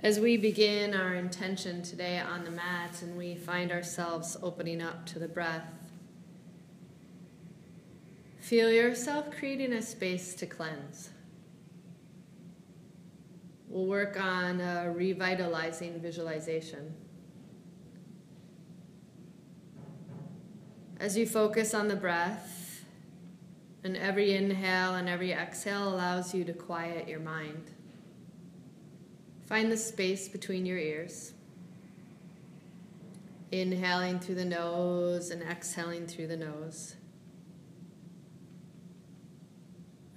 As we begin our intention today on the mat and we find ourselves opening up to the breath, feel yourself creating a space to cleanse. We'll work on a revitalizing visualization. As you focus on the breath, and every inhale and every exhale allows you to quiet your mind. Find the space between your ears. Inhaling through the nose and exhaling through the nose.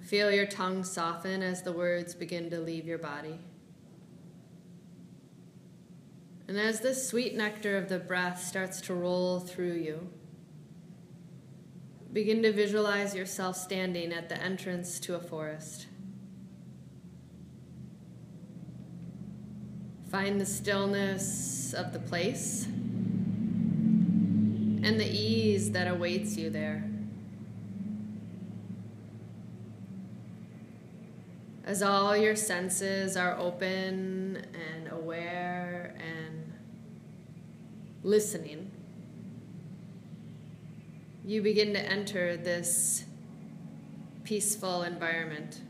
Feel your tongue soften as the words begin to leave your body. And as the sweet nectar of the breath starts to roll through you, begin to visualize yourself standing at the entrance to a forest. Find the stillness of the place and the ease that awaits you there. As all your senses are open and aware and listening, you begin to enter this peaceful environment.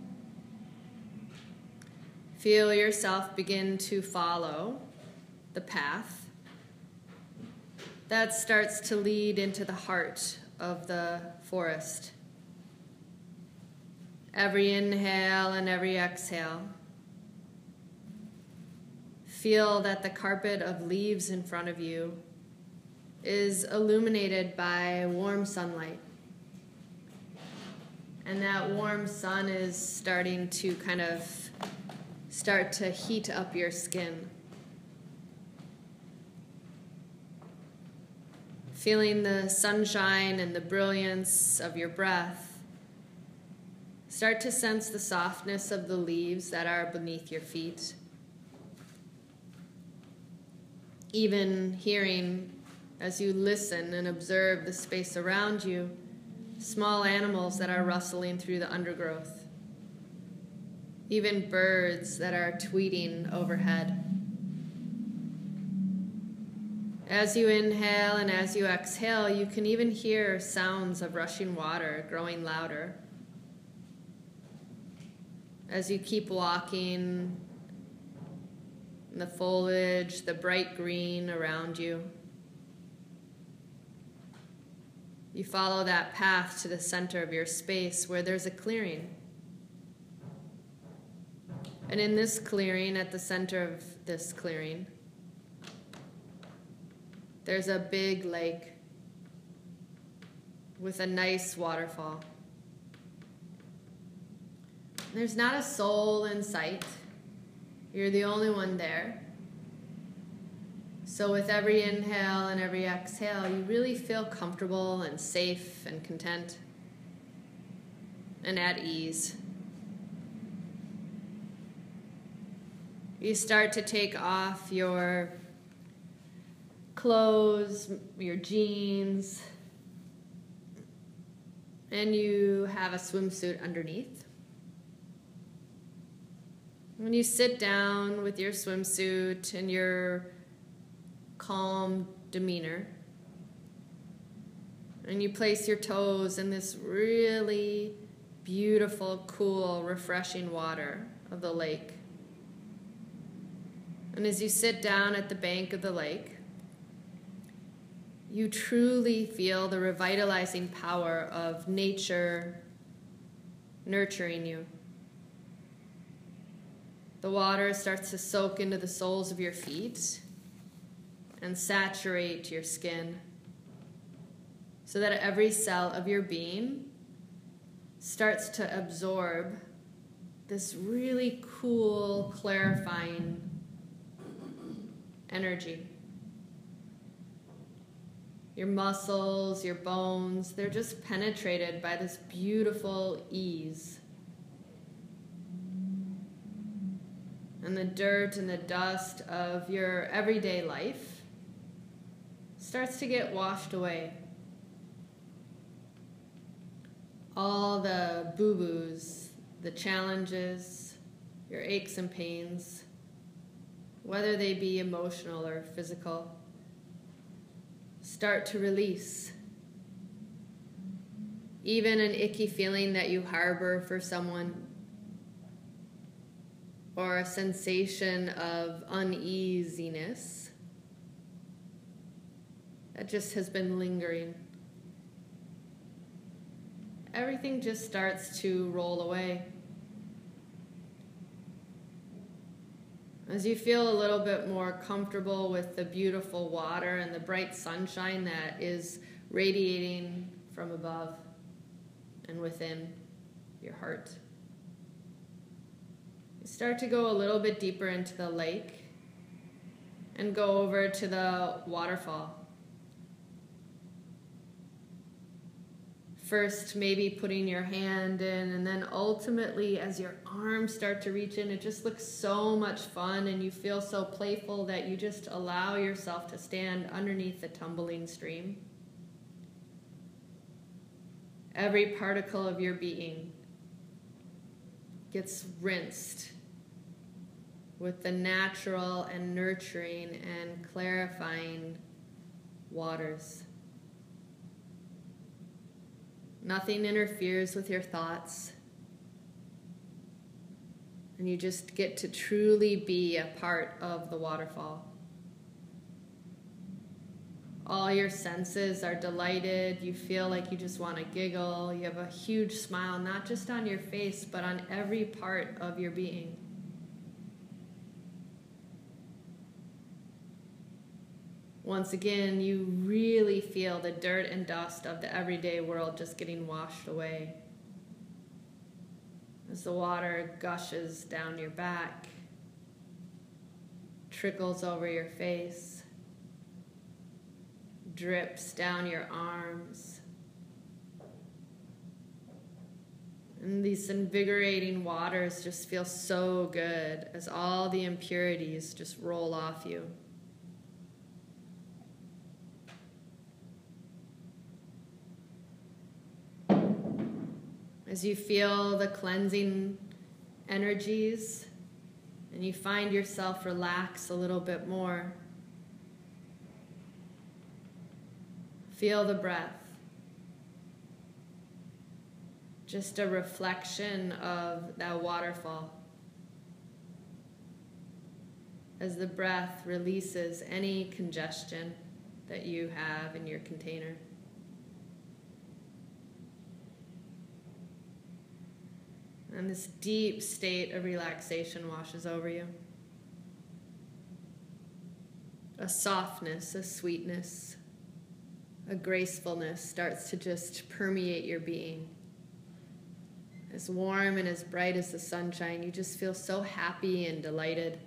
Feel yourself begin to follow the path that starts to lead into the heart of the forest. Every inhale and every exhale. Feel that the carpet of leaves in front of you is illuminated by warm sunlight. And that warm sun is starting to kind of start to heat up your skin. Feeling the sunshine and the brilliance of your breath. Start to sense the softness of the leaves that are beneath your feet. Even hearing as you listen and observe the space around you, small animals that are rustling through the undergrowth even birds that are tweeting overhead. As you inhale and as you exhale, you can even hear sounds of rushing water growing louder. As you keep walking, the foliage, the bright green around you. You follow that path to the center of your space where there's a clearing. And in this clearing, at the center of this clearing, there's a big lake with a nice waterfall. There's not a soul in sight. You're the only one there. So, with every inhale and every exhale, you really feel comfortable and safe and content and at ease. You start to take off your clothes, your jeans, and you have a swimsuit underneath. When you sit down with your swimsuit and your calm demeanor, and you place your toes in this really beautiful, cool, refreshing water of the lake. And as you sit down at the bank of the lake, you truly feel the revitalizing power of nature nurturing you. The water starts to soak into the soles of your feet and saturate your skin so that every cell of your being starts to absorb this really cool, clarifying energy. Your muscles, your bones, they're just penetrated by this beautiful ease. And the dirt and the dust of your everyday life starts to get washed away. All the boo boos, the challenges, your aches and pains whether they be emotional or physical, start to release. Even an icky feeling that you harbor for someone, or a sensation of uneasiness that just has been lingering. Everything just starts to roll away. As you feel a little bit more comfortable with the beautiful water and the bright sunshine that is radiating from above and within your heart, you start to go a little bit deeper into the lake and go over to the waterfall. First maybe putting your hand in and then ultimately as your arms start to reach in it just looks so much fun and you feel so playful that you just allow yourself to stand underneath the tumbling stream. Every particle of your being gets rinsed with the natural and nurturing and clarifying waters Nothing interferes with your thoughts. And you just get to truly be a part of the waterfall. All your senses are delighted. You feel like you just want to giggle. You have a huge smile, not just on your face, but on every part of your being. once again, you really feel the dirt and dust of the everyday world just getting washed away. As the water gushes down your back, trickles over your face, drips down your arms. And these invigorating waters just feel so good as all the impurities just roll off you. As you feel the cleansing energies and you find yourself relax a little bit more. Feel the breath. Just a reflection of that waterfall. As the breath releases any congestion that you have in your container. And this deep state of relaxation washes over you. A softness, a sweetness, a gracefulness starts to just permeate your being. As warm and as bright as the sunshine, you just feel so happy and delighted.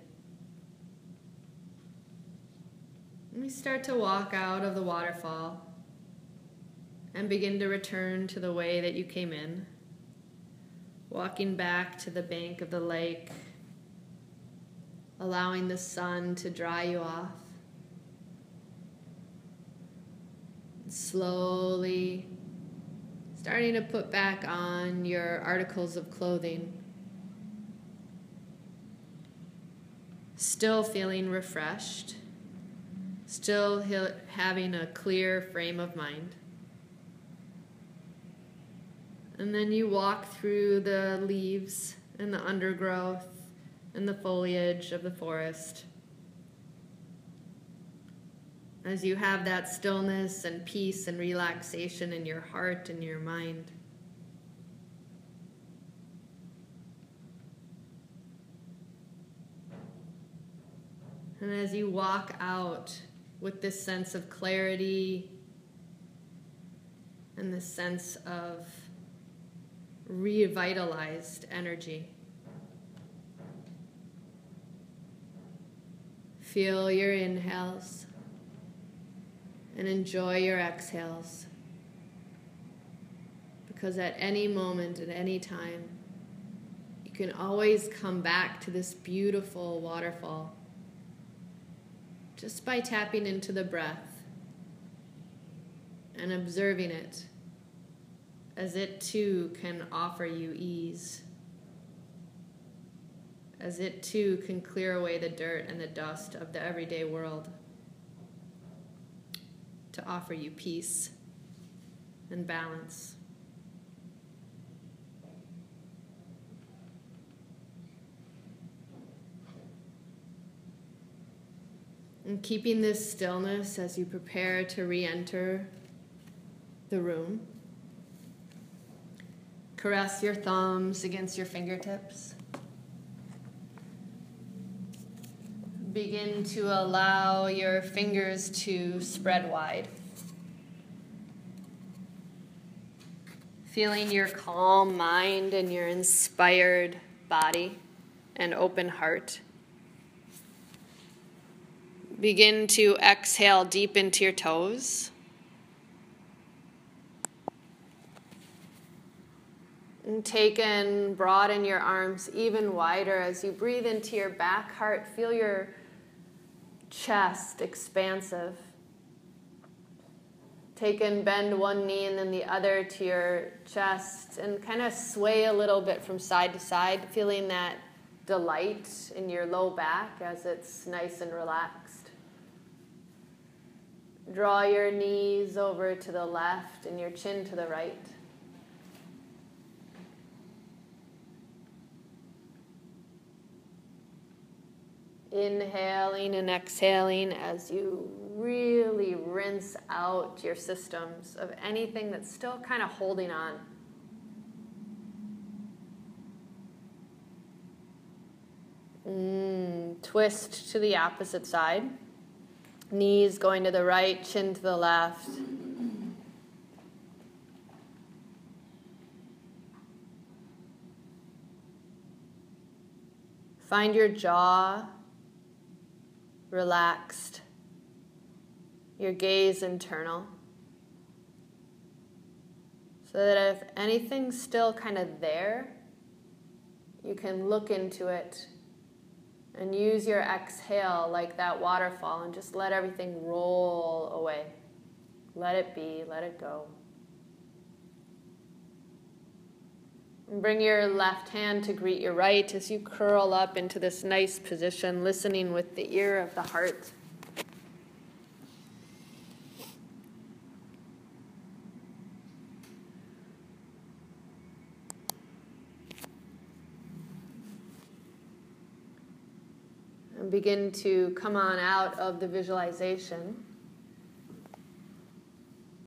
And we start to walk out of the waterfall and begin to return to the way that you came in walking back to the bank of the lake, allowing the sun to dry you off. Slowly starting to put back on your articles of clothing. Still feeling refreshed, still having a clear frame of mind. And then you walk through the leaves and the undergrowth and the foliage of the forest. As you have that stillness and peace and relaxation in your heart and your mind. And as you walk out with this sense of clarity and this sense of revitalized energy. Feel your inhales and enjoy your exhales. Because at any moment, at any time, you can always come back to this beautiful waterfall just by tapping into the breath and observing it as it too can offer you ease, as it too can clear away the dirt and the dust of the everyday world to offer you peace and balance. And keeping this stillness as you prepare to re enter the room. Caress your thumbs against your fingertips. Begin to allow your fingers to spread wide. Feeling your calm mind and your inspired body and open heart. Begin to exhale deep into your toes. And take and broaden your arms even wider as you breathe into your back heart. Feel your chest expansive. Take and bend one knee and then the other to your chest and kind of sway a little bit from side to side, feeling that delight in your low back as it's nice and relaxed. Draw your knees over to the left and your chin to the right. Inhaling and exhaling as you really rinse out your systems of anything that's still kind of holding on. Mm, twist to the opposite side. Knees going to the right, chin to the left. Find your jaw relaxed, your gaze internal. So that if anything's still kind of there, you can look into it and use your exhale like that waterfall and just let everything roll away. Let it be, let it go. Bring your left hand to greet your right as you curl up into this nice position, listening with the ear of the heart. And begin to come on out of the visualization.